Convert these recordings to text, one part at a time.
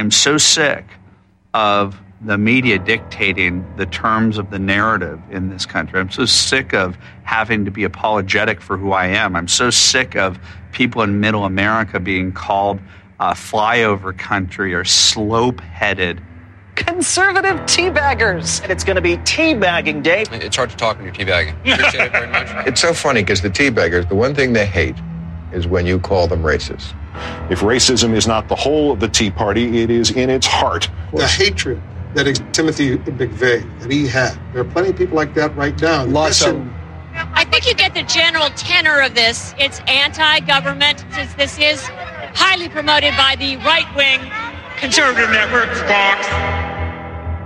am so sick of the media dictating the terms of the narrative in this country. I'm so sick of having to be apologetic for who I am. I'm so sick of people in middle America being called uh, flyover country or slope headed. Conservative teabaggers. And it's going to be teabagging day. It's hard to talk when you're teabagging. Appreciate it very much. It's so funny because the teabaggers, the one thing they hate is when you call them racist. If racism is not the whole of the Tea Party, it is in its heart. The hatred that Timothy McVeigh that he had. There are plenty of people like that right now. Lots of. I think you get the general tenor of this. It's anti-government. Since this is highly promoted by the right-wing conservative networks. Fox.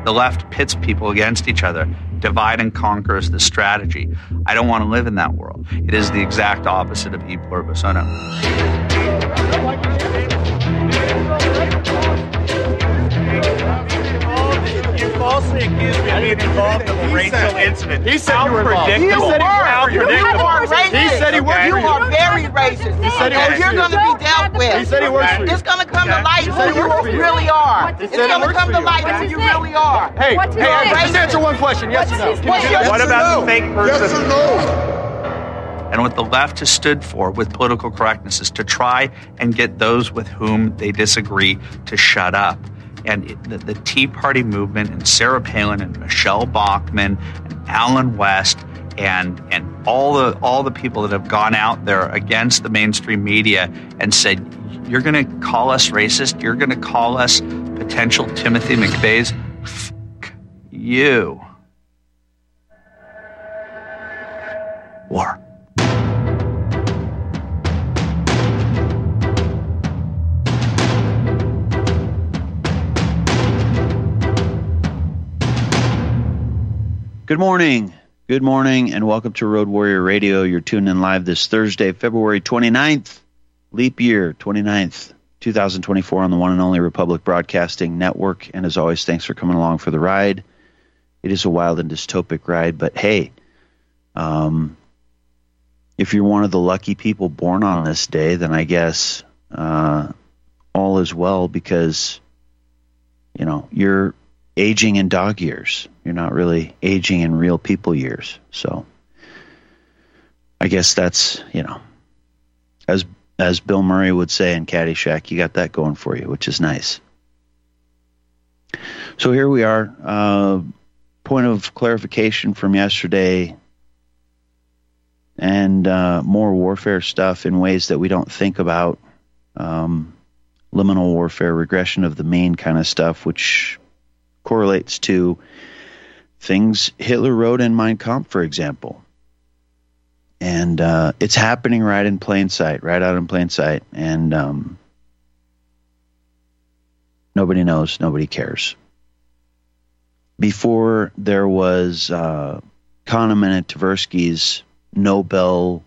The left pits people against each other. Divide and conquer is the strategy. I don't want to live in that world. It is the exact opposite of e pluribus unum. You falsely accused me of being involved in a racial incident. He said How you were involved. predictable. You were. How You predictable. are racist. He said he worked You for you. You are very racist. He said he and you're going to be dealt with. He said he works for you. It's going to come to light who you works for you. really are. It's going to come to light who you really are. Hey, hey, just answer one question. Yes or no? What's his name? What about the fake person? Yes or no? And what the left has stood for with political correctness is to try and get those with whom they disagree to shut up. And the, the Tea Party movement and Sarah Palin and Michele Bachmann and Allen West and and all the all the people that have gone out there against the mainstream media and said you're going to call us racist, you're going to call us potential Timothy McVeighs. Fuck you. War. Good morning. Good morning, and welcome to Road Warrior Radio. You're tuned in live this Thursday, February 29th, leap year 29th, 2024, on the one and only Republic Broadcasting Network. And as always, thanks for coming along for the ride. It is a wild and dystopic ride, but hey, um, if you're one of the lucky people born on this day, then I guess uh, all is well because, you know, you're aging in dog years. You're not really aging in real people years. So I guess that's, you know, as as Bill Murray would say in Caddyshack, you got that going for you, which is nice. So here we are. Uh, point of clarification from yesterday and uh, more warfare stuff in ways that we don't think about. Um, liminal warfare, regression of the mean kind of stuff, which correlates to things Hitler wrote in Mein Kampf, for example. And uh, it's happening right in plain sight, right out in plain sight. And um, nobody knows, nobody cares. Before there was uh, Kahneman and Tversky's Nobel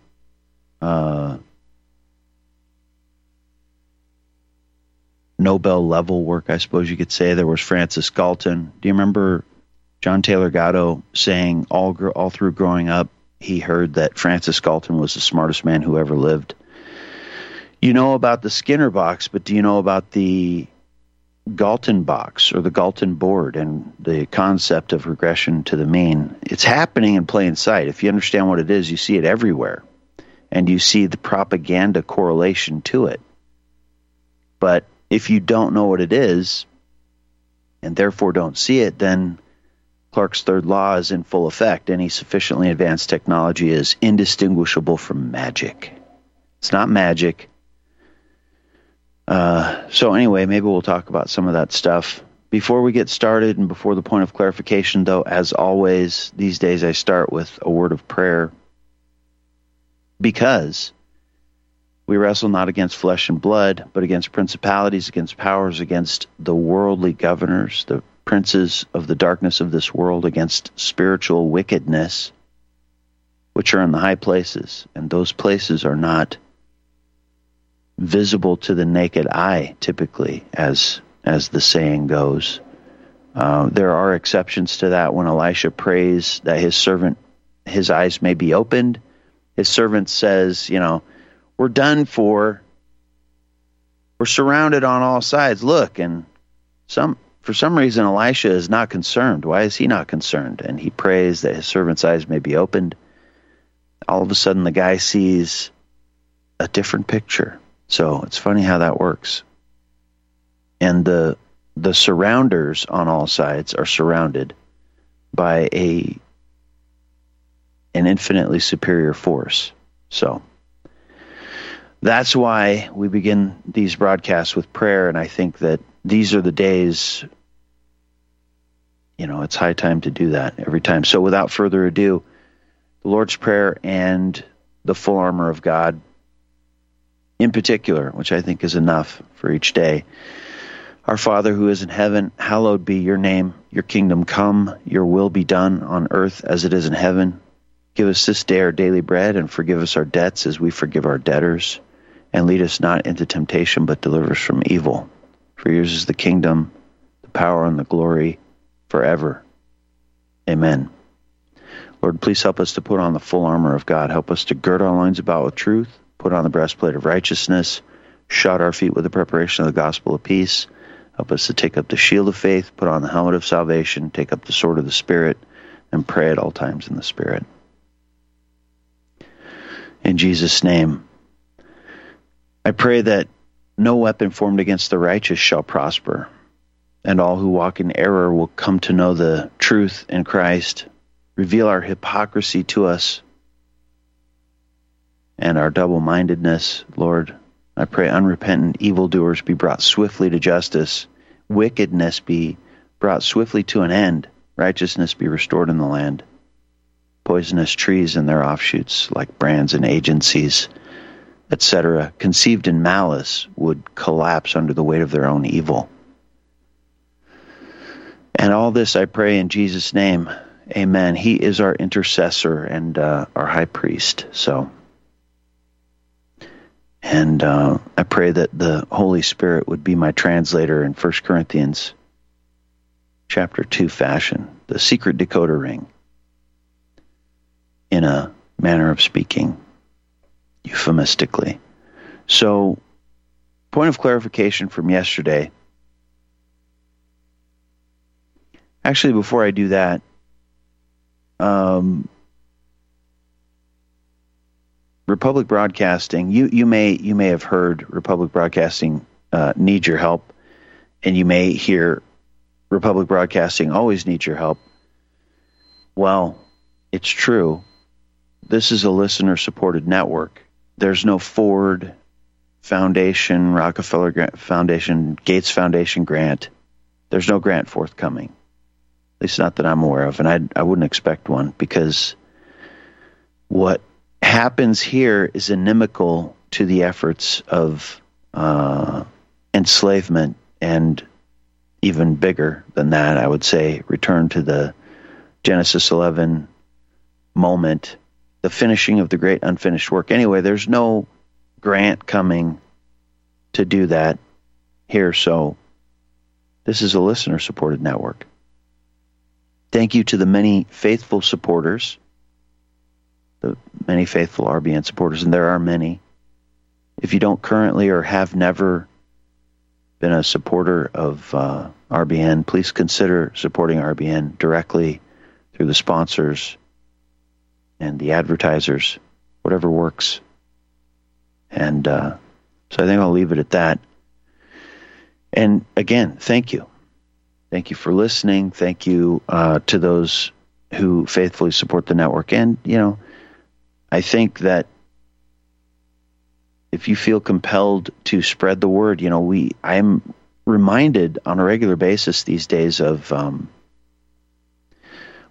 uh, Nobel level work, I suppose you could say. There was Francis Galton. Do you remember John Taylor Gatto saying all gr- all through growing up, he heard that Francis Galton was the smartest man who ever lived. You know about the Skinner box, but do you know about the Galton box or the Galton board and the concept of regression to the mean? It's happening in plain sight. If you understand what it is, you see it everywhere, and you see the propaganda correlation to it. But if you don't know what it is and therefore don't see it, then Clarke's third law is in full effect. Any sufficiently advanced technology is indistinguishable from magic. It's not magic. Uh, so, anyway, maybe we'll talk about some of that stuff. Before we get started and before the point of clarification, though, as always, these days I start with a word of prayer because we wrestle not against flesh and blood, but against principalities, against powers, against the worldly governors, the princes of the darkness of this world, against spiritual wickedness, which are in the high places. And those places are not visible to the naked eye, typically, as as the saying goes. Uh, there are exceptions to that when Elisha prays that his servant, his eyes may be opened. His servant says, you know, we're done for. We're surrounded on all sides. Look, and some for some reason Elisha is not concerned. Why is he not concerned? And he prays that his servant's eyes may be opened. All of a sudden, the guy sees a different picture. So it's funny how that works. And the the surrounders on all sides are surrounded by a an infinitely superior force. So that's why we begin these broadcasts with prayer and I think that these are the days you know, it's high time to do that every time. So without further ado, the Lord's Prayer and the full armor of God in particular, which I think is enough for each day. Our Father who is in heaven, hallowed be your name. Your kingdom come, your will be done on earth as it is in heaven. Give us this day our daily bread and forgive us our debts as we forgive our debtors. And lead us not into temptation, but deliver us from evil. For yours is the kingdom, the power, and the glory forever. Amen. Lord, please help us to put on the full armor of God. Help us to gird our loins about with truth, put on the breastplate of righteousness, shod our feet with the preparation of the gospel of peace. Help us to take up the shield of faith, put on the helmet of salvation, take up the sword of the Spirit, and pray at all times in the Spirit. In Jesus' name, I pray that no weapon formed against the righteous shall prosper and all who walk in error will come to know the truth in Christ. Reveal our hypocrisy to us and our double mindedness, Lord. I pray unrepentant evildoers be brought swiftly to justice, wickedness be brought swiftly to an end, righteousness be restored in the land. Poisonous trees and their offshoots, like brands and agencies, etc., conceived in malice, would collapse under the weight of their own evil. And all this I pray in Jesus' name. Amen. He is our intercessor and uh, our high priest. So, and uh, I pray that the Holy Spirit would be my translator in 1 Corinthians chapter 2 fashion, the secret decoder ring, in a manner of speaking, euphemistically. So, point of clarification from yesterday Actually, before I do that, um, Republic Broadcasting, you, you may you may have heard Republic Broadcasting uh, needs your help, and you may hear Republic Broadcasting always needs your help. Well, it's true. This is a listener supported network. There's no Ford Foundation, Rockefeller Grant Foundation, Gates Foundation grant. There's no grant forthcoming. At least not that I'm aware of, and I I wouldn't expect one because what happens here is inimical to the efforts of uh, enslavement and even bigger than that, I would say, return to the Genesis 11 moment, the finishing of the great unfinished work. Anyway, there's no grant coming to do that here, so this is a listener supported network. Thank you to the many faithful supporters, the many faithful RBN supporters, and there are many. If you don't currently or have never been a supporter of uh, RBN, please consider supporting RBN directly through the sponsors and the advertisers, whatever works. And uh, so I think I'll leave it at that. And again, thank you. Thank you for listening. Thank you uh, to those who faithfully support the network. And, you know, I think that if you feel compelled to spread the word, you know, we, I'm reminded on a regular basis these days of um,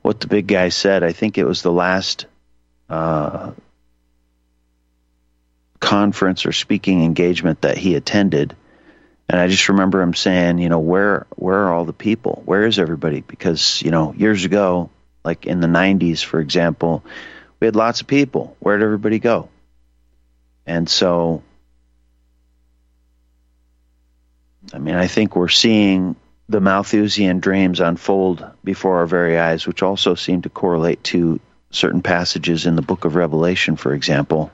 what the big guy said. I think it was the last uh, conference or speaking engagement that he attended and I just remember him saying, you know, where where are all the people? Where is everybody? Because you know, years ago, like in the '90s, for example, we had lots of people. Where did everybody go? And so, I mean, I think we're seeing the Malthusian dreams unfold before our very eyes, which also seem to correlate to certain passages in the book of Revelation, for example.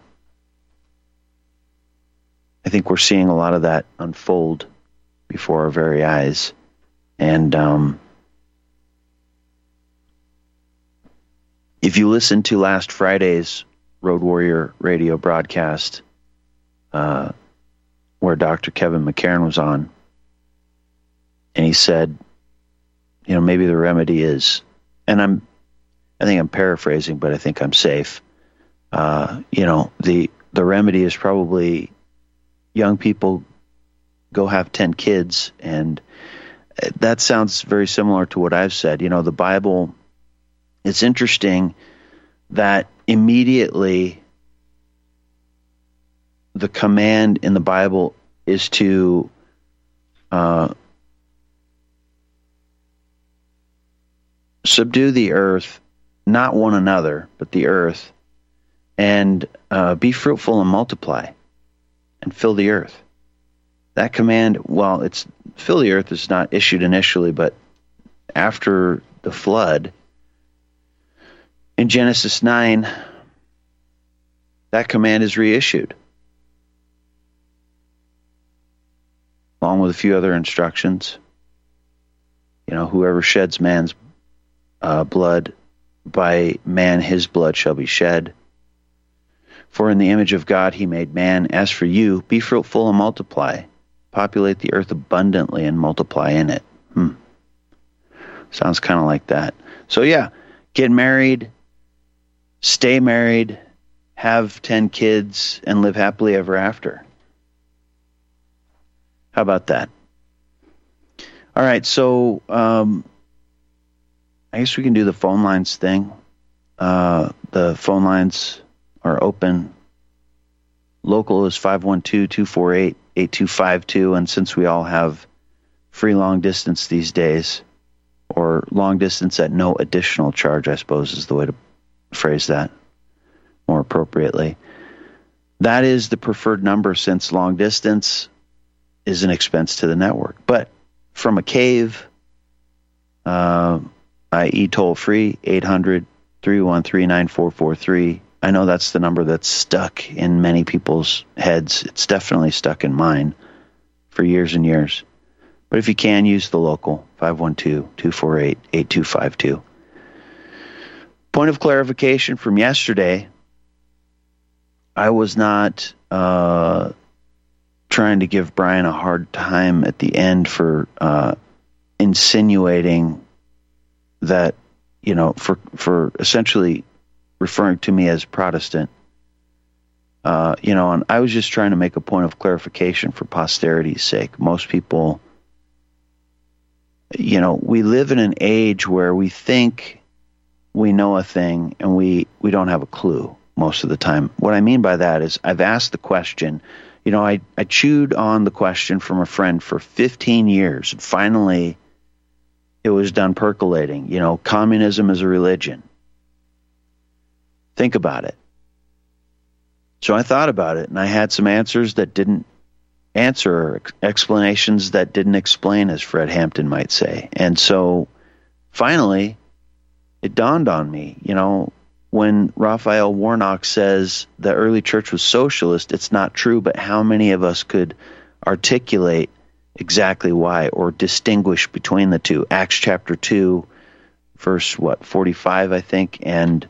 I think we're seeing a lot of that unfold before our very eyes. And um, if you listen to last Friday's Road Warrior radio broadcast, uh, where Dr. Kevin McCairn was on, and he said, you know, maybe the remedy is, and I'm, I think I'm paraphrasing, but I think I'm safe. Uh, you know, the the remedy is probably young people go have ten kids, and that sounds very similar to what I've said. You know, the Bible. It's interesting that immediately the command in the Bible is to uh, subdue the earth, not one another, but the earth, and uh, be fruitful and multiply and fill the earth. That command, well, it's fill the earth is not issued initially, but after the flood in Genesis 9, that command is reissued. Along with a few other instructions. You know, whoever sheds man's uh, blood, by man his blood shall be shed. For in the image of God he made man. As for you, be fruitful and multiply. Populate the earth abundantly and multiply in it. Hmm. Sounds kind of like that. So, yeah, get married, stay married, have 10 kids, and live happily ever after. How about that? All right, so um, I guess we can do the phone lines thing. Uh, the phone lines are open. Local is 512 248 8252. And since we all have free long distance these days, or long distance at no additional charge, I suppose is the way to phrase that more appropriately. That is the preferred number since long distance is an expense to the network. But from a cave, uh, i.e., toll free, 800 313 9443. I know that's the number that's stuck in many people's heads. It's definitely stuck in mine for years and years. But if you can, use the local 512 248 8252. Point of clarification from yesterday I was not uh, trying to give Brian a hard time at the end for uh, insinuating that you know for for essentially referring to me as Protestant. Uh, you know, and I was just trying to make a point of clarification for posterity's sake. Most people, you know, we live in an age where we think we know a thing and we we don't have a clue most of the time. What I mean by that is I've asked the question, you know, I, I chewed on the question from a friend for 15 years and finally it was done percolating. You know, communism is a religion. Think about it. So I thought about it and I had some answers that didn't answer, explanations that didn't explain, as Fred Hampton might say. And so finally, it dawned on me, you know, when Raphael Warnock says the early church was socialist, it's not true, but how many of us could articulate exactly why or distinguish between the two. Acts chapter 2, verse what, 45, I think, and,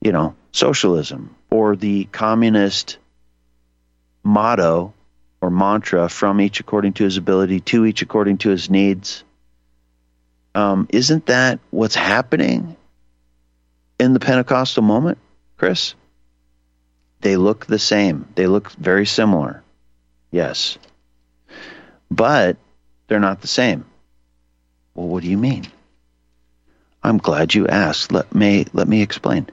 you know, socialism or the communist motto or mantra from each according to his ability, to each according to his needs. Um, isn't that what's happening in the Pentecostal moment, Chris? They look the same. They look very similar. Yes but they're not the same. Well, what do you mean? I'm glad you asked. Let me let me explain.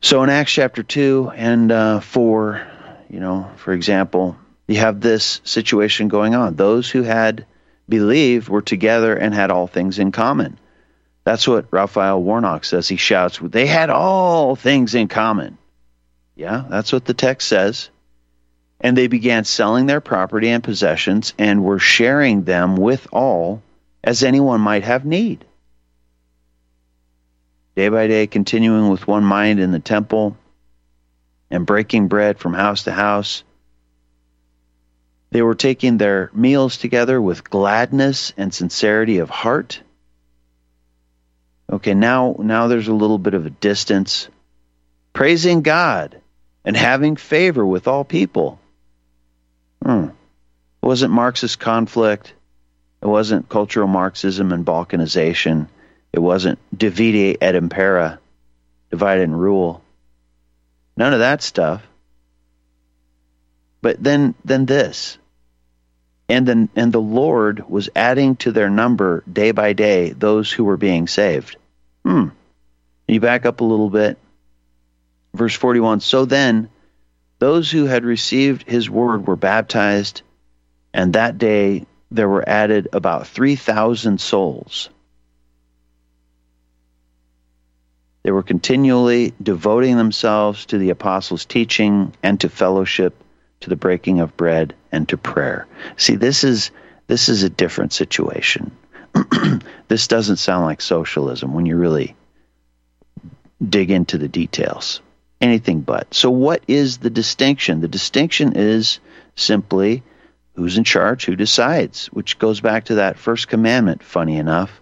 So in Acts chapter two and uh, four, you know, for example, you have this situation going on. Those who had believed were together and had all things in common. That's what Raphael Warnock says. He shouts, "They had all things in common." Yeah, that's what the text says and they began selling their property and possessions and were sharing them with all as anyone might have need. Day by day, continuing with one mind in the temple and breaking bread from house to house, They were taking their meals together with gladness and sincerity of heart. Okay, now now there's a little bit of a distance. Praising God and having favor with all people. Hmm. It wasn't Marxist conflict. It wasn't cultural Marxism and balkanization. It wasn't divide et impera, divide and rule. None of that stuff. But then then this. And then and the Lord was adding to their number day by day those who were being saved. Hmm. You back up a little bit. Verse 41 So then those who had received his word were baptized, and that day there were added about 3,000 souls. They were continually devoting themselves to the apostles' teaching and to fellowship, to the breaking of bread and to prayer. See, this is this is a different situation. this doesn't sound like socialism when you really dig into the details. Anything but. So what is the distinction? The distinction is simply who's in charge, who decides, which goes back to that first commandment, funny enough.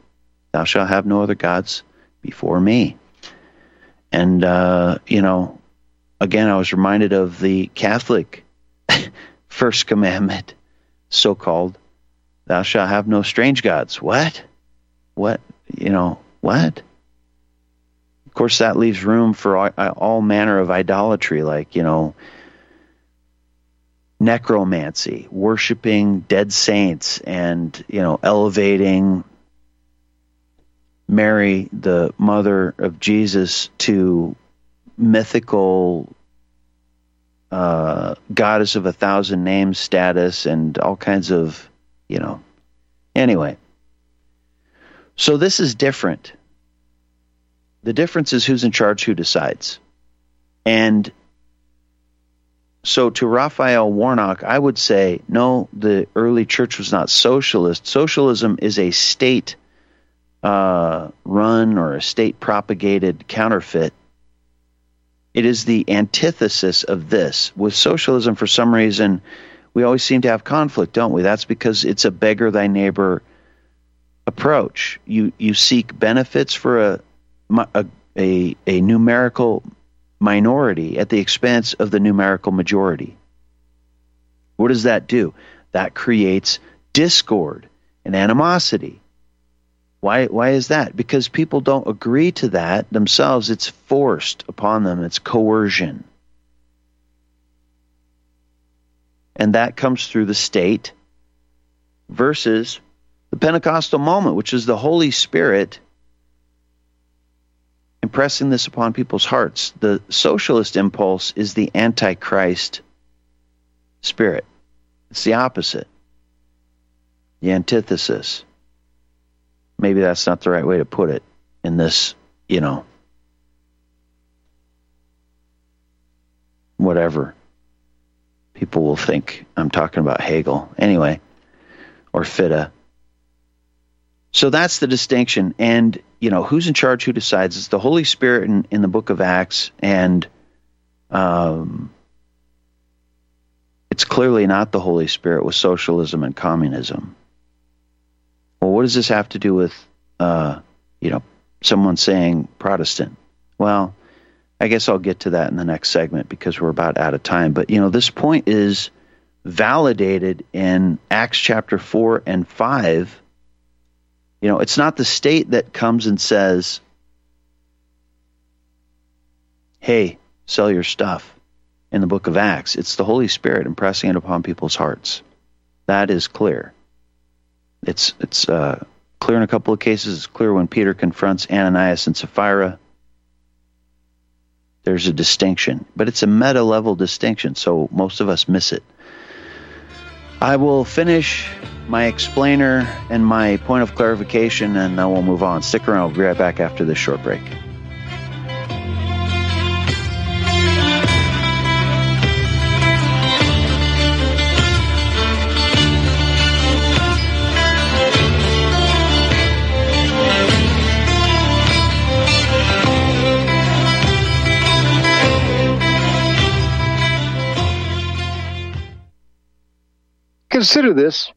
Thou shalt have no other gods before me. And, uh, you know, again, I was reminded of the Catholic first commandment, so called, thou shalt have no strange gods. What? What? You know, what? Of course, that leaves room for all, all manner of idolatry, like, you know, necromancy, worshiping dead saints, and, you know, elevating Mary, the mother of Jesus, to mythical uh, goddess of a thousand names status and all kinds of, you know. Anyway, so this is different. The difference is who's in charge, who decides. And so to Raphael Warnock, I would say no, the early church was not socialist. Socialism is a state uh, run or a state propagated counterfeit. It is the antithesis of this. With socialism, for some reason, we always seem to have conflict, don't we? That's because it's a beggar thy neighbor approach. You you seek benefits for a a, a, a numerical minority at the expense of the numerical majority. What does that do? That creates discord and animosity. Why, why is that? Because people don't agree to that themselves. It's forced upon them, it's coercion. And that comes through the state versus the Pentecostal moment, which is the Holy Spirit impressing this upon people's hearts. The socialist impulse is the antichrist spirit, it's the opposite, the antithesis maybe that's not the right way to put it in this, you know, whatever. People will think I'm talking about Hegel anyway, or Fichte. So that's the distinction. And, you know, who's in charge, who decides? It's the Holy Spirit in, in the book of Acts. And um, it's clearly not the Holy Spirit with socialism and communism. Well, what does this have to do with, uh, you know, someone saying Protestant? Well, I guess I'll get to that in the next segment because we're about out of time. But, you know, this point is validated in Acts chapter 4 and 5. You know, it's not the state that comes and says, hey, sell your stuff in the book of Acts. It's the Holy Spirit impressing it upon people's hearts. That is clear. It's it's uh, clear in a couple of cases. It's clear when Peter confronts Ananias and Sapphira. There's a distinction, but it's a meta level distinction, so most of us miss it. I will finish my explainer and my point of clarification, and then we'll move on. Stick around, we'll be right back after this short break. Consider this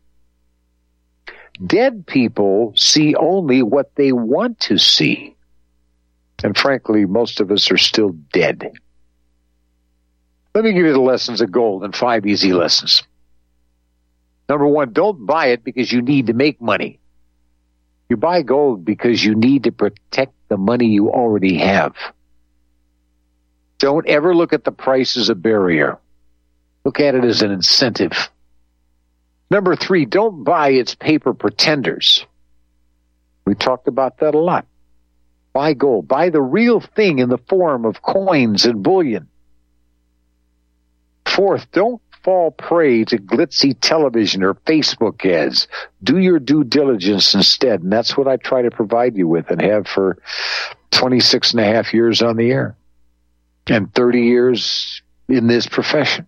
Dead people see only what they want to see. And frankly, most of us are still dead. Let me give you the lessons of gold and five easy lessons. Number one, don't buy it because you need to make money. You buy gold because you need to protect the money you already have. Don't ever look at the price as a barrier. Look at it as an incentive. Number three, don't buy its paper pretenders. We talked about that a lot. Buy gold. Buy the real thing in the form of coins and bullion. Fourth, don't fall prey to glitzy television or Facebook ads. Do your due diligence instead. And that's what I try to provide you with and have for 26 and a half years on the air and 30 years in this profession.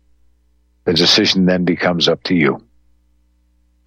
The decision then becomes up to you.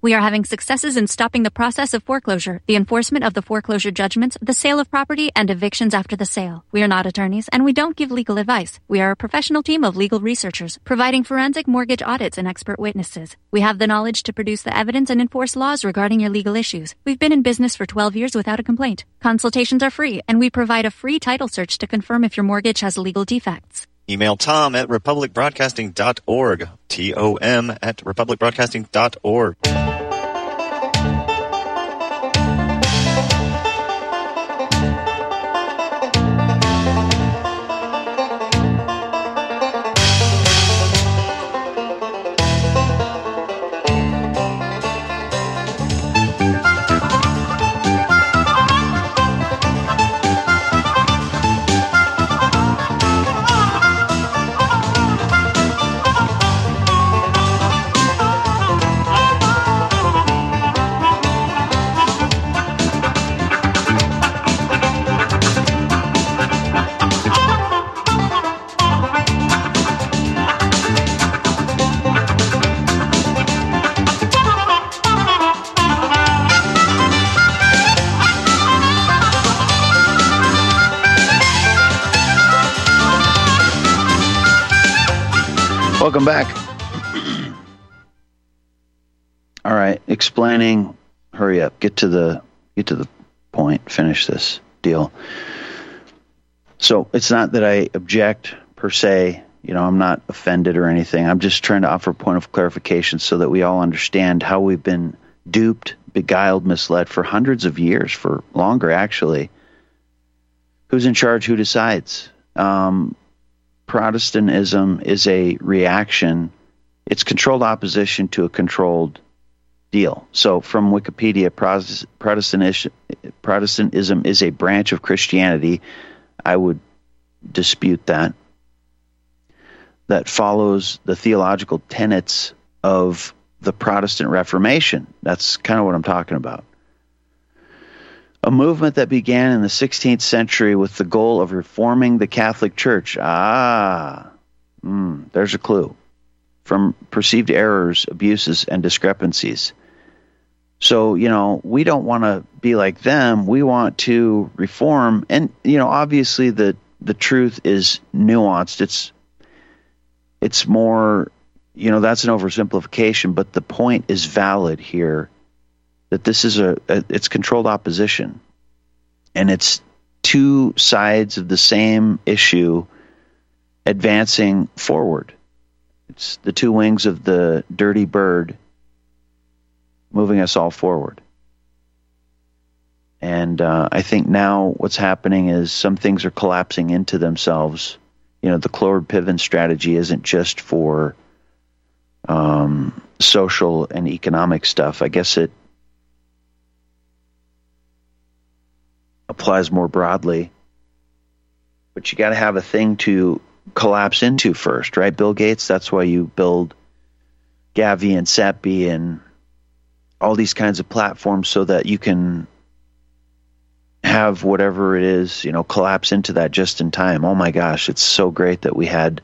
We are having successes in stopping the process of foreclosure, the enforcement of the foreclosure judgments, the sale of property, and evictions after the sale. We are not attorneys and we don't give legal advice. We are a professional team of legal researchers providing forensic mortgage audits and expert witnesses. We have the knowledge to produce the evidence and enforce laws regarding your legal issues. We've been in business for 12 years without a complaint. Consultations are free, and we provide a free title search to confirm if your mortgage has legal defects. Email tom at republicbroadcasting.org. T O M at republicbroadcasting.org. Welcome back. All right, explaining. Hurry up. Get to the get to the point. Finish this deal. So it's not that I object per se. You know, I'm not offended or anything. I'm just trying to offer a point of clarification so that we all understand how we've been duped, beguiled, misled for hundreds of years, for longer actually. Who's in charge? Who decides? Um, Protestantism is a reaction, it's controlled opposition to a controlled deal. So, from Wikipedia, Protestantism is a branch of Christianity. I would dispute that. That follows the theological tenets of the Protestant Reformation. That's kind of what I'm talking about a movement that began in the 16th century with the goal of reforming the Catholic Church. Ah, mm, there's a clue. From perceived errors, abuses, and discrepancies. So, you know, we don't want to be like them. We want to reform. And, you know, obviously the, the truth is nuanced. It's, it's more, you know, that's an oversimplification, but the point is valid here that this is a, a it's controlled opposition and it's two sides of the same issue advancing forward. It's the two wings of the dirty bird moving us all forward. And uh, I think now what's happening is some things are collapsing into themselves. You know, the Cloward-Piven strategy isn't just for um, social and economic stuff. I guess it applies more broadly. But you got to have a thing to collapse into first, right? Bill Gates, that's why you build Gavi and CEPI and all these kinds of platforms so that you can have whatever it is, you know, collapse into that just in time. Oh my gosh, it's so great that we had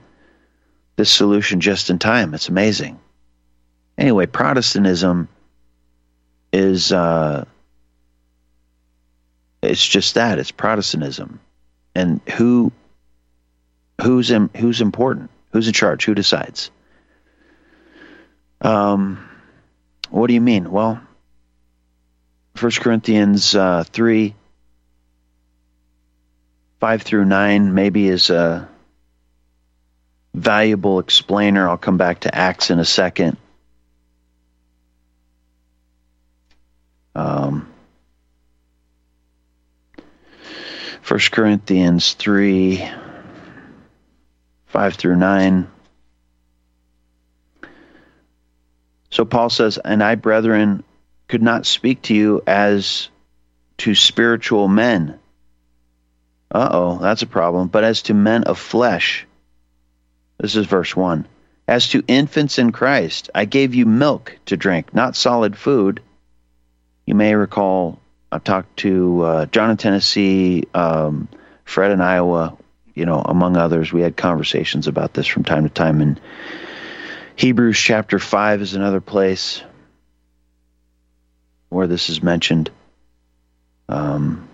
this solution just in time. It's amazing. Anyway, Protestantism is uh, it's just that it's Protestantism, and who who's in, who's important, who's in charge, who decides. Um, what do you mean? Well, First Corinthians uh, three five through nine maybe is a valuable explainer. I'll come back to Acts in a second. Um, 1 Corinthians 3 5 through 9. So Paul says, And I, brethren, could not speak to you as to spiritual men. Uh oh, that's a problem. But as to men of flesh. This is verse 1. As to infants in Christ, I gave you milk to drink, not solid food. You may recall I've talked to uh, John in Tennessee, um, Fred in Iowa, you know, among others. We had conversations about this from time to time. And Hebrews chapter 5 is another place where this is mentioned. Um,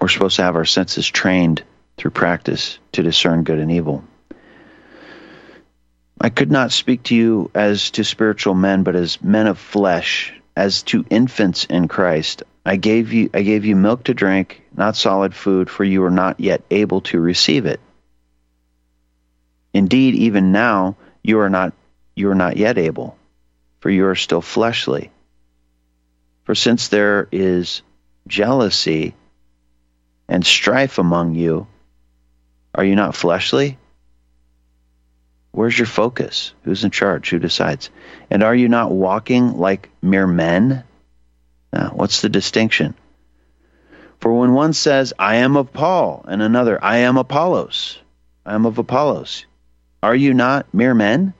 we're supposed to have our senses trained through practice to discern good and evil. I could not speak to you as to spiritual men, but as men of flesh, as to infants in Christ. I gave you I gave you milk to drink, not solid food, for you are not yet able to receive it. Indeed, even now you are not you are not yet able, for you are still fleshly. For since there is jealousy and strife among you, are you not fleshly? Where's your focus? Who's in charge? Who decides? And are you not walking like mere men? Now, what's the distinction? For when one says, I am of Paul, and another, I am Apollos, I am of Apollos, are you not mere men?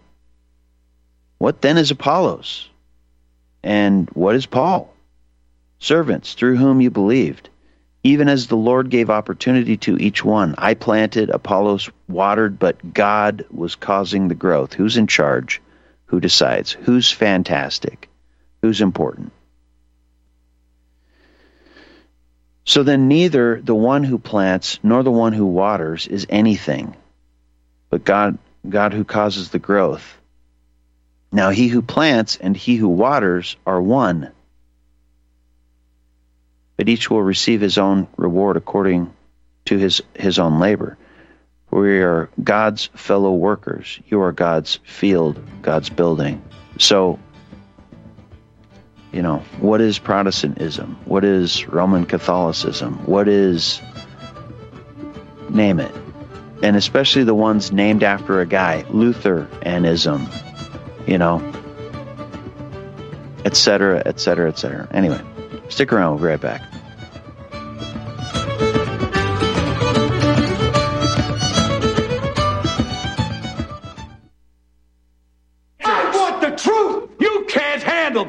What then is Apollos? And what is Paul? Servants through whom you believed even as the Lord gave opportunity to each one. I planted, Apollos watered, but God was causing the growth. Who's in charge? Who decides? Who's fantastic? Who's important? So then, neither the one who plants nor the one who waters is anything, but God, God who causes the growth. Now, he who plants and he who waters are one but each will receive his own reward according to his, his own labor. We are God's fellow workers. You are God's field, God's building. So, you know, what is Protestantism? What is Roman Catholicism? What is, name it. And especially the ones named after a guy, Lutheranism, you know, etc., etc., etc. Anyway. Stick around, we'll be right back.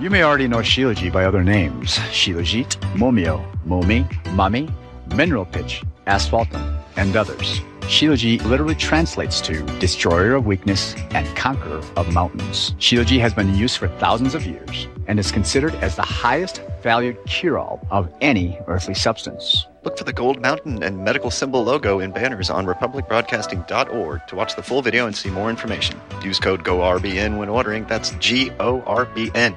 You may already know Shilajit by other names Shilajit, Momio, Momi, Mami, Mineral Pitch, Asphaltum, and others. Shilajit literally translates to destroyer of weakness and conqueror of mountains. Shilajit has been in use for thousands of years and is considered as the highest valued cure-all of any earthly substance. Look for the gold mountain and medical symbol logo in banners on republicbroadcasting.org to watch the full video and see more information. Use code GORBN when ordering. That's G O R B N.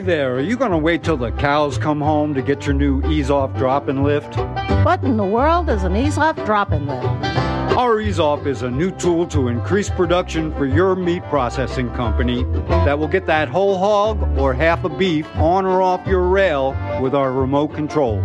Hey there, are you going to wait till the cows come home to get your new ease off drop and lift? What in the world is an ease off drop and lift? Our Ease Off is a new tool to increase production for your meat processing company that will get that whole hog or half a beef on or off your rail with our remote control.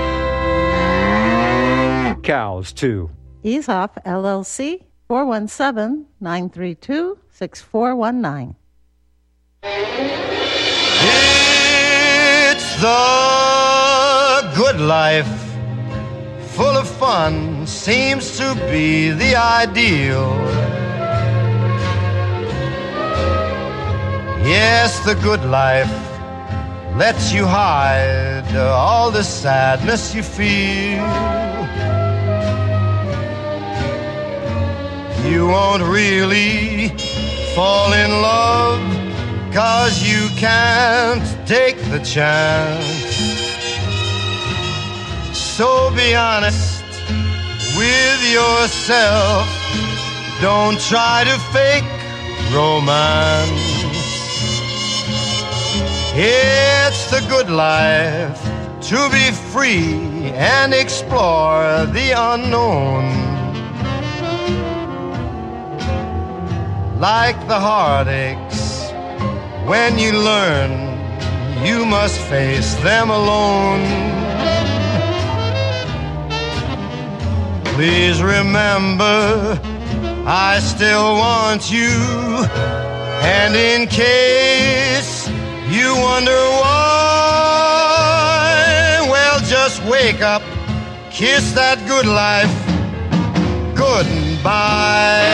Cows, too. Ease Off LLC 417 932 6419. It's the good life, full of fun, seems to be the ideal. Yes, the good life lets you hide all the sadness you feel. You won't really fall in love Cause you can't take the chance. So be honest with yourself. Don't try to fake romance. It's the good life to be free and explore the unknown. Like the heartaches when you learn, you must face them alone. Please remember, I still want you. And in case you wonder why, well, just wake up, kiss that good life goodbye.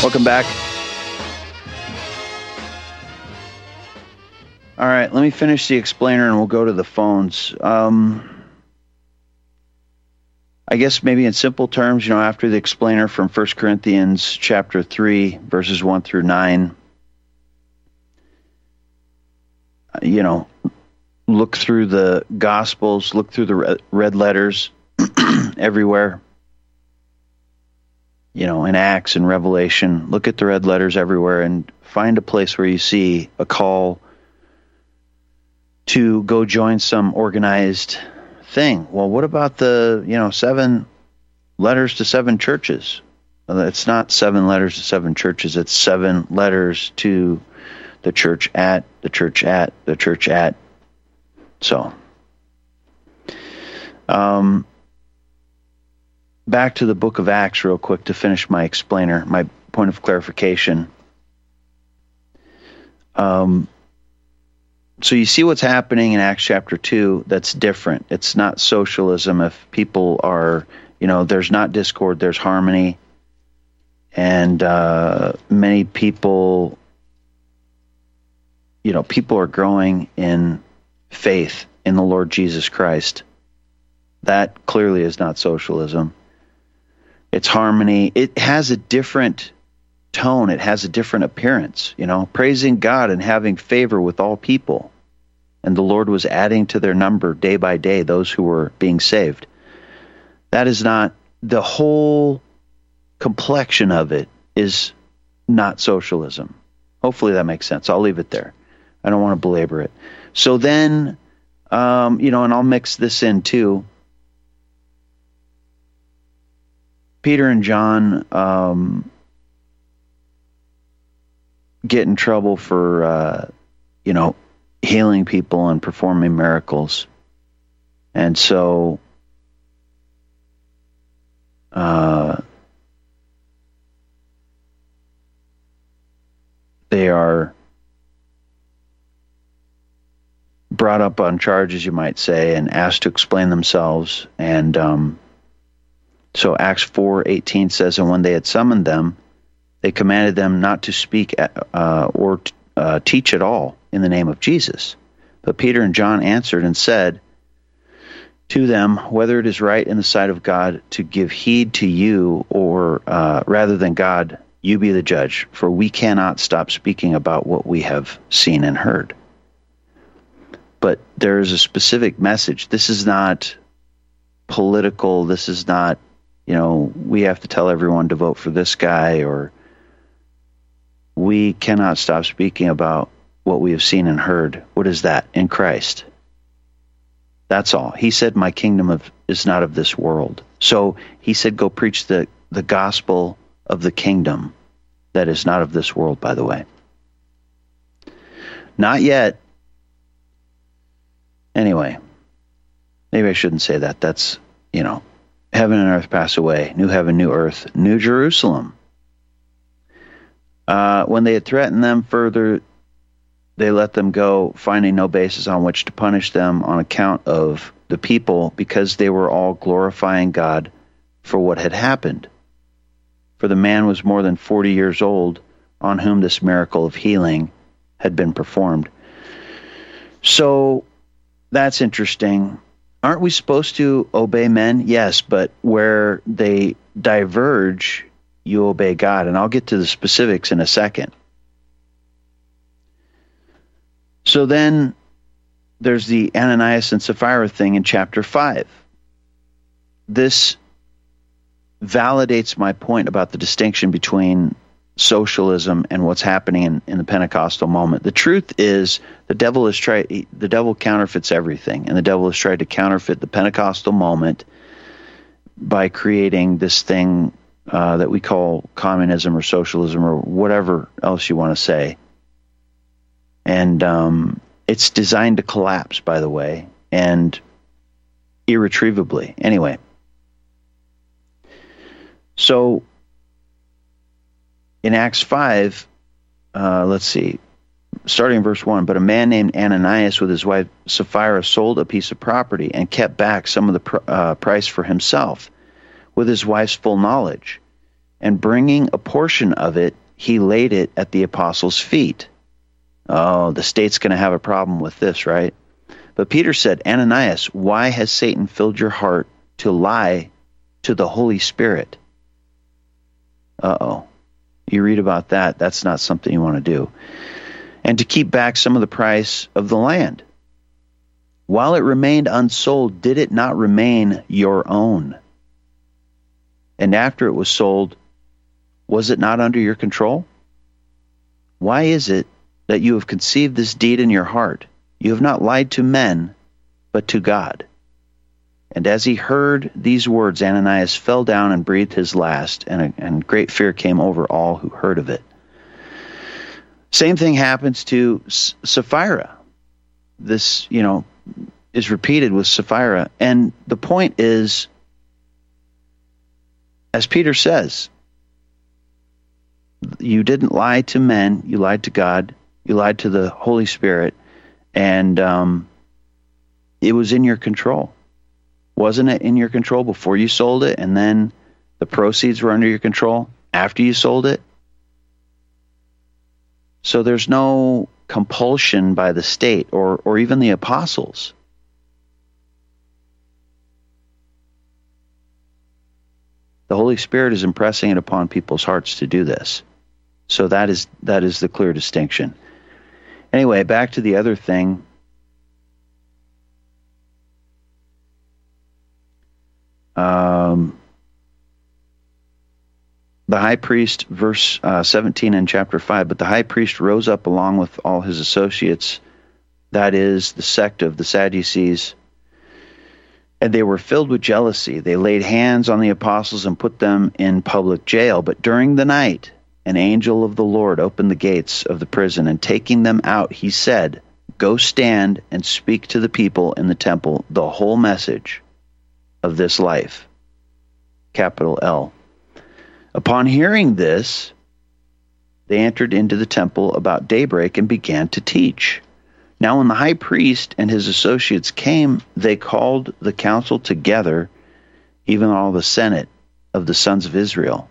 Welcome back. All right, let me finish the explainer and we'll go to the phones. Um, I guess maybe in simple terms, you know, after the explainer from 1 Corinthians chapter 3, verses 1 through 9, you know, look through the Gospels, look through the red letters everywhere. You know, in Acts and Revelation, look at the red letters everywhere and find a place where you see a call to go join some organized thing. Well, what about the, you know, seven letters to seven churches? It's not seven letters to seven churches, it's seven letters to the church at, the church at, the church at. So, um, back to the book of Acts, real quick, to finish my explainer, my point of clarification. Um, so you see what's happening in Acts chapter 2 that's different. It's not socialism. If people are, you know, there's not discord, there's harmony. And uh, many people, you know, people are growing in faith in the Lord Jesus Christ. That clearly is not socialism. It's harmony. It has a different tone, it has a different appearance, you know, praising God and having favor with all people. And the Lord was adding to their number day by day those who were being saved. That is not the whole complexion of it is not socialism. Hopefully that makes sense. I'll leave it there. I don't want to belabor it. So then, um, you know, and I'll mix this in too. Peter and John um, get in trouble for, uh, you know, healing people and performing miracles. And so uh, they are brought up on charges, you might say, and asked to explain themselves. And um, so Acts four eighteen says, and when they had summoned them, they commanded them not to speak uh, or uh, teach at all in the name of Jesus. But Peter and John answered and said to them, Whether it is right in the sight of God to give heed to you, or uh, rather than God, you be the judge, for we cannot stop speaking about what we have seen and heard. But there is a specific message. This is not political. This is not, you know, we have to tell everyone to vote for this guy or we cannot stop speaking about what we have seen and heard. What is that? In Christ. That's all. He said, My kingdom of, is not of this world. So he said, Go preach the, the gospel of the kingdom that is not of this world, by the way. Not yet. Anyway, maybe I shouldn't say that. That's, you know, heaven and earth pass away, new heaven, new earth, new Jerusalem. Uh, when they had threatened them further, they let them go, finding no basis on which to punish them on account of the people, because they were all glorifying God for what had happened. For the man was more than 40 years old on whom this miracle of healing had been performed. So that's interesting. Aren't we supposed to obey men? Yes, but where they diverge you obey God. And I'll get to the specifics in a second. So then there's the Ananias and Sapphira thing in chapter 5. This validates my point about the distinction between socialism and what's happening in, in the Pentecostal moment. The truth is the devil has tried the devil counterfeits everything and the devil has tried to counterfeit the Pentecostal moment by creating this thing uh, that we call communism or socialism or whatever else you want to say. And um, it's designed to collapse, by the way, and irretrievably. Anyway, so in Acts 5, uh, let's see, starting in verse 1 But a man named Ananias with his wife Sapphira sold a piece of property and kept back some of the pr- uh, price for himself with his wife's full knowledge. And bringing a portion of it, he laid it at the apostles' feet. Oh, the state's going to have a problem with this, right? But Peter said, Ananias, why has Satan filled your heart to lie to the Holy Spirit? Uh oh. You read about that. That's not something you want to do. And to keep back some of the price of the land. While it remained unsold, did it not remain your own? And after it was sold, Was it not under your control? Why is it that you have conceived this deed in your heart? You have not lied to men, but to God. And as he heard these words, Ananias fell down and breathed his last, and, a, and great fear came over all who heard of it. Same thing happens to Sapphira. This, you know, is repeated with Sapphira. And the point is, as Peter says, you didn't lie to men, you lied to God, you lied to the Holy Spirit, and um, it was in your control. Wasn't it in your control before you sold it, and then the proceeds were under your control after you sold it? So there's no compulsion by the state or, or even the apostles. The Holy Spirit is impressing it upon people's hearts to do this. So that is that is the clear distinction. Anyway, back to the other thing. Um, the high priest, verse uh, 17 in chapter 5, but the high priest rose up along with all his associates, that is, the sect of the Sadducees, and they were filled with jealousy. They laid hands on the apostles and put them in public jail. But during the night, an angel of the Lord opened the gates of the prison, and taking them out, he said, Go stand and speak to the people in the temple the whole message of this life. Capital L. Upon hearing this, they entered into the temple about daybreak and began to teach. Now, when the high priest and his associates came, they called the council together, even all the senate of the sons of Israel,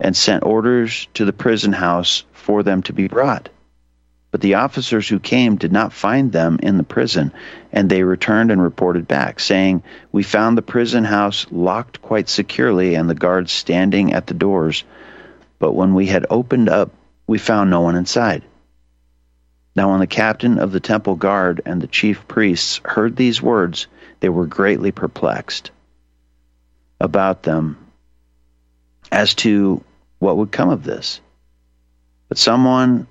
and sent orders to the prison house for them to be brought. But the officers who came did not find them in the prison, and they returned and reported back, saying, We found the prison house locked quite securely, and the guards standing at the doors. But when we had opened up, we found no one inside. Now, when the captain of the temple guard and the chief priests heard these words, they were greatly perplexed about them as to what would come of this. But someone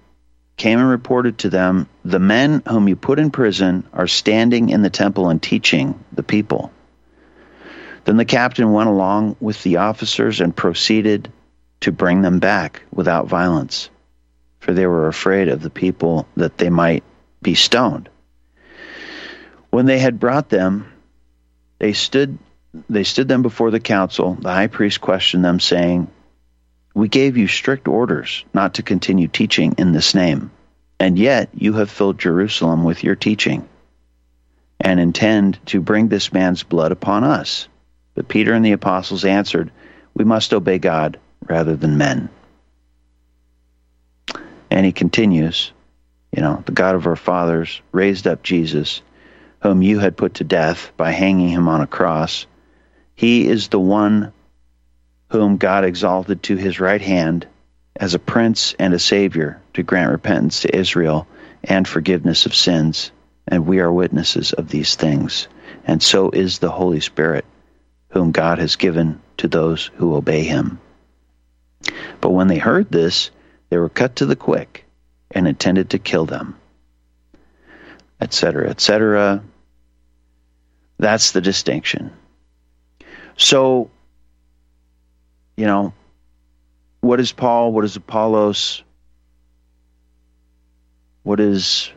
came and reported to them, The men whom you put in prison are standing in the temple and teaching the people. Then the captain went along with the officers and proceeded to bring them back without violence, for they were afraid of the people that they might be stoned. When they had brought them, they stood they stood them before the council. The high priest questioned them, saying, We gave you strict orders not to continue teaching in this name, and yet you have filled Jerusalem with your teaching, and intend to bring this man's blood upon us. But Peter and the apostles answered, We must obey God rather than men. And he continues, you know, the God of our fathers raised up Jesus, whom you had put to death by hanging him on a cross. He is the one whom God exalted to his right hand as a prince and a savior to grant repentance to Israel and forgiveness of sins. And we are witnesses of these things. And so is the Holy Spirit, whom God has given to those who obey him. But when they heard this, they were cut to the quick and intended to kill them, etc., etc. That's the distinction. So, you know, what is Paul? What is Apollos? What is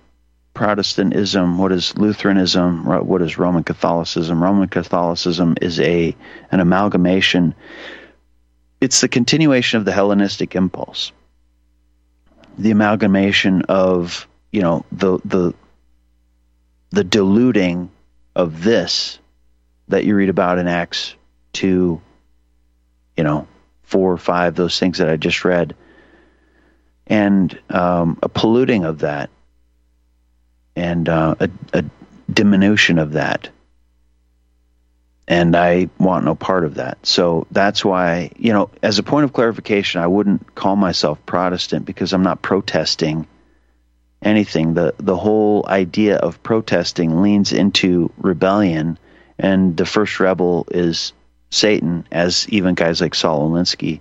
Protestantism? What is Lutheranism? What is Roman Catholicism? Roman Catholicism is a an amalgamation. It's the continuation of the Hellenistic impulse. The amalgamation of you know the the the diluting of this that you read about in Acts two, you know, four or five, those things that I just read, and um, a polluting of that, and uh, a, a diminution of that. And I want no part of that. So that's why, you know, as a point of clarification, I wouldn't call myself Protestant because I'm not protesting anything. The the whole idea of protesting leans into rebellion, and the first rebel is Satan, as even guys like Saul Alinsky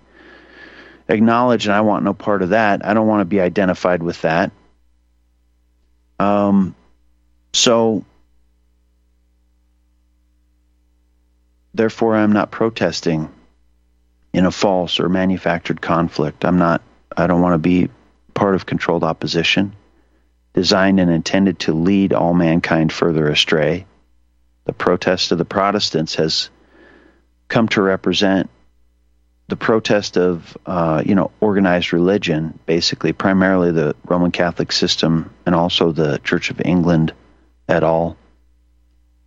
acknowledge, and I want no part of that. I don't want to be identified with that. Um, so, therefore, I'm not protesting in a false or manufactured conflict. I'm not, I don't want to be part of controlled opposition, designed and intended to lead all mankind further astray. The protest of the Protestants has come to represent the protest of uh, you know organized religion, basically primarily the Roman Catholic system and also the Church of England at all.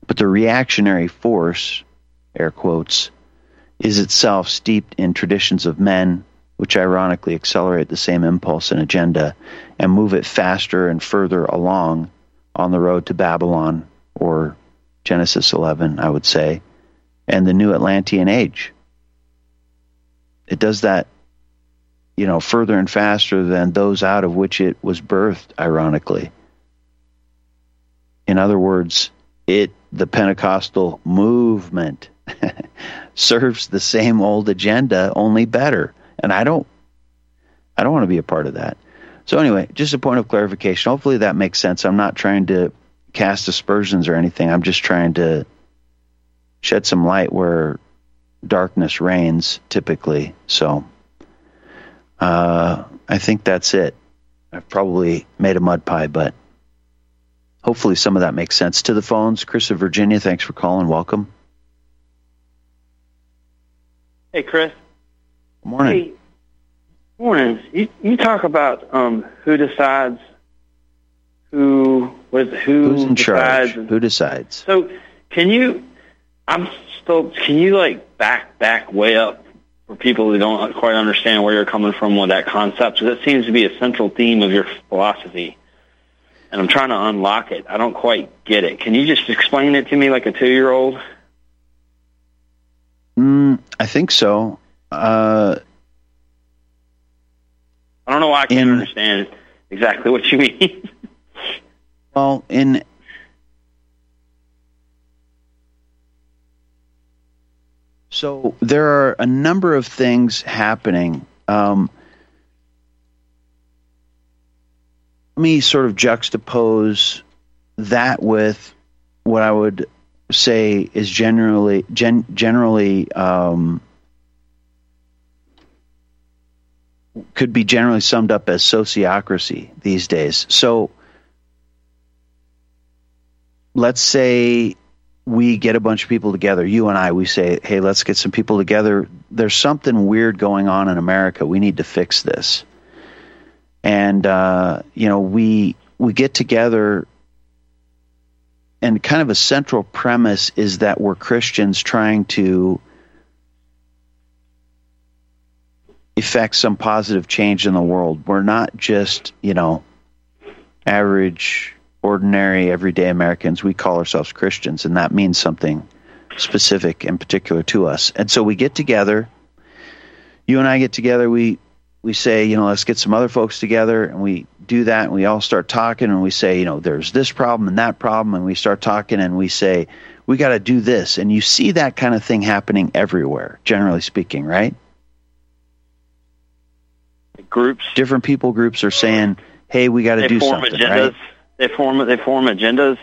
But the reactionary force, air quotes, is itself steeped in traditions of men, which ironically accelerate the same impulse and agenda and move it faster and further along on the road to Babylon or Genesis 11, I would say, and the new Atlantean age. It does that you know further and faster than those out of which it was birthed ironically. In other words it the pentecostal movement serves the same old agenda only better. And i don't i don't want to be a part of that. So anyway just a point of clarification. Hopefully that makes sense. I'm not trying to cast aspersions or anything. I'm just trying to shed some light where darkness reigns typically. So uh, I think that's it. I've probably made a mud pie, but hopefully some of that makes sense. To the phones, Chris of Virginia, thanks for calling. Welcome. Hey, Chris. Good morning. Hey, morning. You, you talk about um, who decides who with who Who's in decides. charge? Who decides? So, can you? I'm still. Can you like back back way up for people who don't quite understand where you're coming from with that concept? Because it seems to be a central theme of your philosophy, and I'm trying to unlock it. I don't quite get it. Can you just explain it to me like a two year old? Mm, I think so. Uh, I don't know why I can't understand exactly what you mean. well, in So there are a number of things happening. Um, let me sort of juxtapose that with what I would say is generally gen, generally um, could be generally summed up as sociocracy these days. So let's say we get a bunch of people together, you and I, we say, hey, let's get some people together. There's something weird going on in America. We need to fix this. And, uh, you know, we, we get together, and kind of a central premise is that we're Christians trying to effect some positive change in the world. We're not just, you know, average ordinary, everyday Americans, we call ourselves Christians, and that means something specific and particular to us. And so we get together. You and I get together. We we say, you know, let's get some other folks together, and we do that, and we all start talking, and we say, you know, there's this problem and that problem, and we start talking, and we say, we got to do this, and you see that kind of thing happening everywhere, generally speaking, right? Groups, different people groups are saying, hey, we got to do something, agendas. right? They form they form agendas.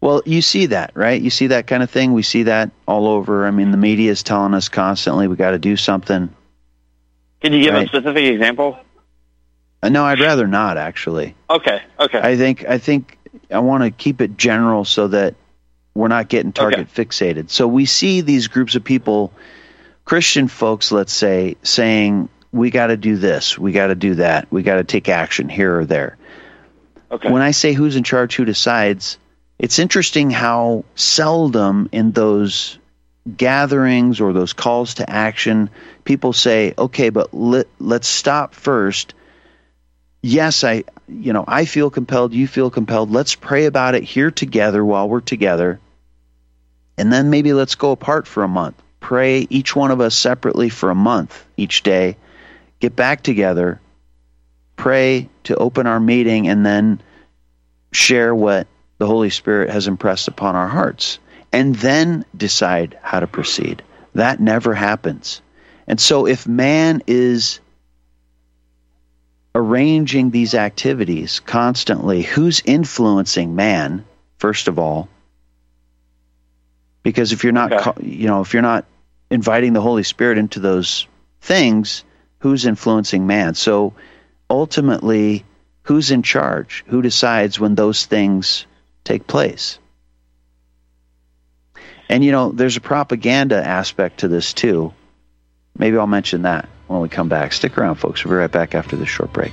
Well, you see that, right? You see that kind of thing. We see that all over. I mean, the media is telling us constantly we got to do something. Can you give Right. a specific example? Uh, No, I'd rather not actually. Okay, okay. I think I think I want to keep it general so that we're not getting target fixated. So we see these groups of people, Christian folks, let's say, saying we got to do this, we got to do that, we got to take action here or there. Okay. When I say who's in charge, who decides, it's interesting how seldom in those gatherings or those calls to action, people say, okay, but let, let's stop first. Yes, I, you know, I feel compelled, you feel compelled. Let's pray about it here together while we're together. And then maybe let's go apart for a month. Pray each one of us separately for a month each day. Get back together, pray to open our meeting, and then share what the Holy Spirit has impressed upon our hearts, and then decide how to proceed. That never happens. And so, if man is arranging these activities constantly, who's influencing man, first of all? Because if you're not, okay. you know, if you're not inviting the Holy Spirit into those things, who's influencing man? So ultimately, who's in charge? Who decides when those things take place? And you know, there's a propaganda aspect to this too. Maybe I'll mention that when we come back. Stick around, folks. We'll be right back after this short break.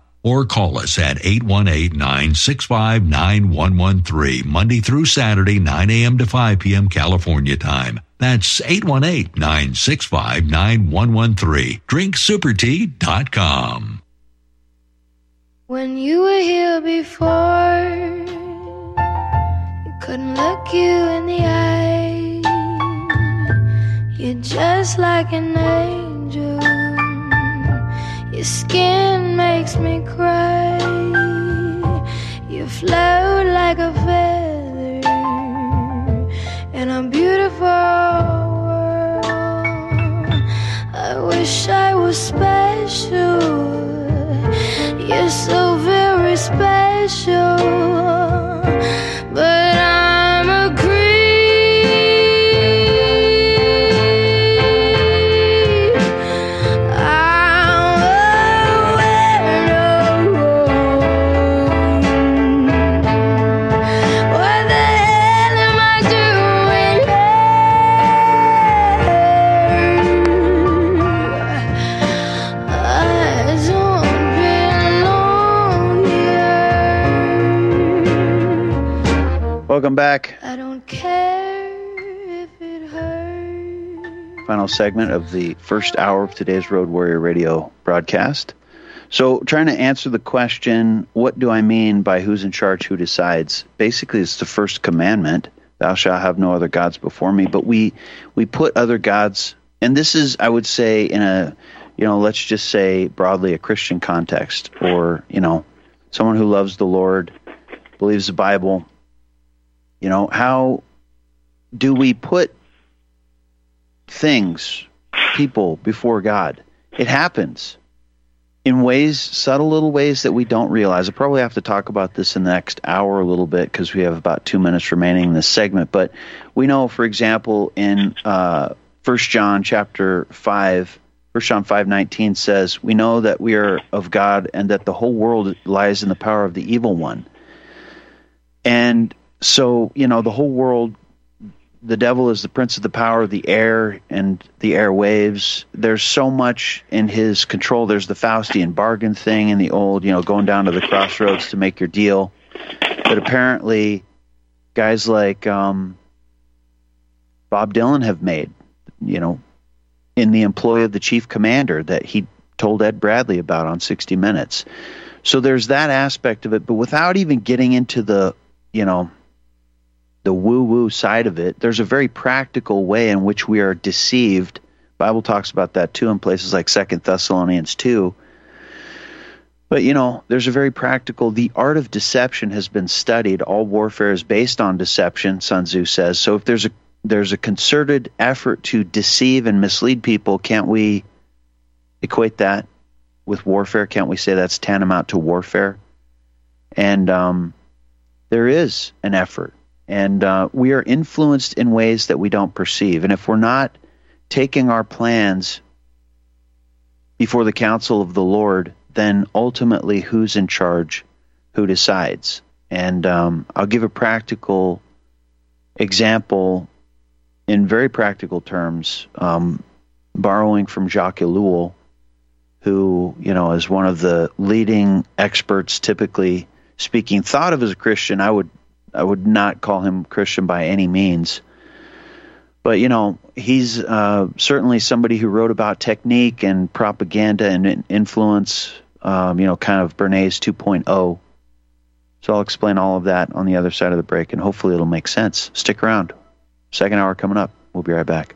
or call us at 818-965-9113 Monday through Saturday 9 a.m. to 5 p.m. California time. That's 818-965-9113 drinksupertea.com. When you were here before you couldn't look you in the eye You're just like an angel your skin makes me cry. You float like a feather and I'm beautiful Welcome back. I don't care if it hurts. Final segment of the first hour of today's Road Warrior Radio broadcast. So, trying to answer the question, what do I mean by who's in charge, who decides? Basically, it's the first commandment thou shalt have no other gods before me but we we put other gods and this is i would say in a you know let's just say broadly a christian context or you know someone who loves the lord believes the bible you know how do we put things people before god it happens in ways, subtle little ways that we don't realize. I probably have to talk about this in the next hour a little bit because we have about two minutes remaining in this segment. But we know, for example, in uh, 1 John chapter 5, 1 John 5.19 says, We know that we are of God and that the whole world lies in the power of the evil one. And so, you know, the whole world the devil is the prince of the power of the air and the airwaves. There's so much in his control. There's the Faustian bargain thing in the old, you know, going down to the crossroads to make your deal. But apparently, guys like um, Bob Dylan have made, you know, in the employ of the chief commander that he told Ed Bradley about on 60 Minutes. So there's that aspect of it, but without even getting into the, you know, the woo woo side of it, there's a very practical way in which we are deceived. Bible talks about that too in places like Second Thessalonians 2. But you know, there's a very practical the art of deception has been studied. All warfare is based on deception, Sun Tzu says. So if there's a there's a concerted effort to deceive and mislead people, can't we equate that with warfare? Can't we say that's tantamount to warfare? And um, there is an effort and uh, we are influenced in ways that we don't perceive. And if we're not taking our plans before the counsel of the Lord, then ultimately who's in charge? Who decides? And um, I'll give a practical example in very practical terms, um, borrowing from Jacques Ellul, who you know is one of the leading experts, typically speaking, thought of as a Christian. I would I would not call him Christian by any means. But, you know, he's uh, certainly somebody who wrote about technique and propaganda and influence, um, you know, kind of Bernays 2.0. So I'll explain all of that on the other side of the break, and hopefully it'll make sense. Stick around. Second hour coming up. We'll be right back.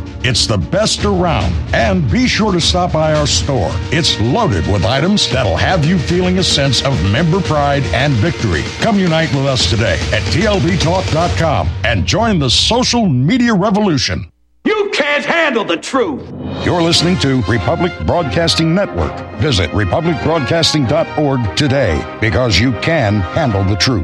it's the best around. And be sure to stop by our store. It's loaded with items that'll have you feeling a sense of member pride and victory. Come unite with us today at TLBTalk.com and join the social media revolution. You can't handle the truth. You're listening to Republic Broadcasting Network. Visit republicbroadcasting.org today because you can handle the truth.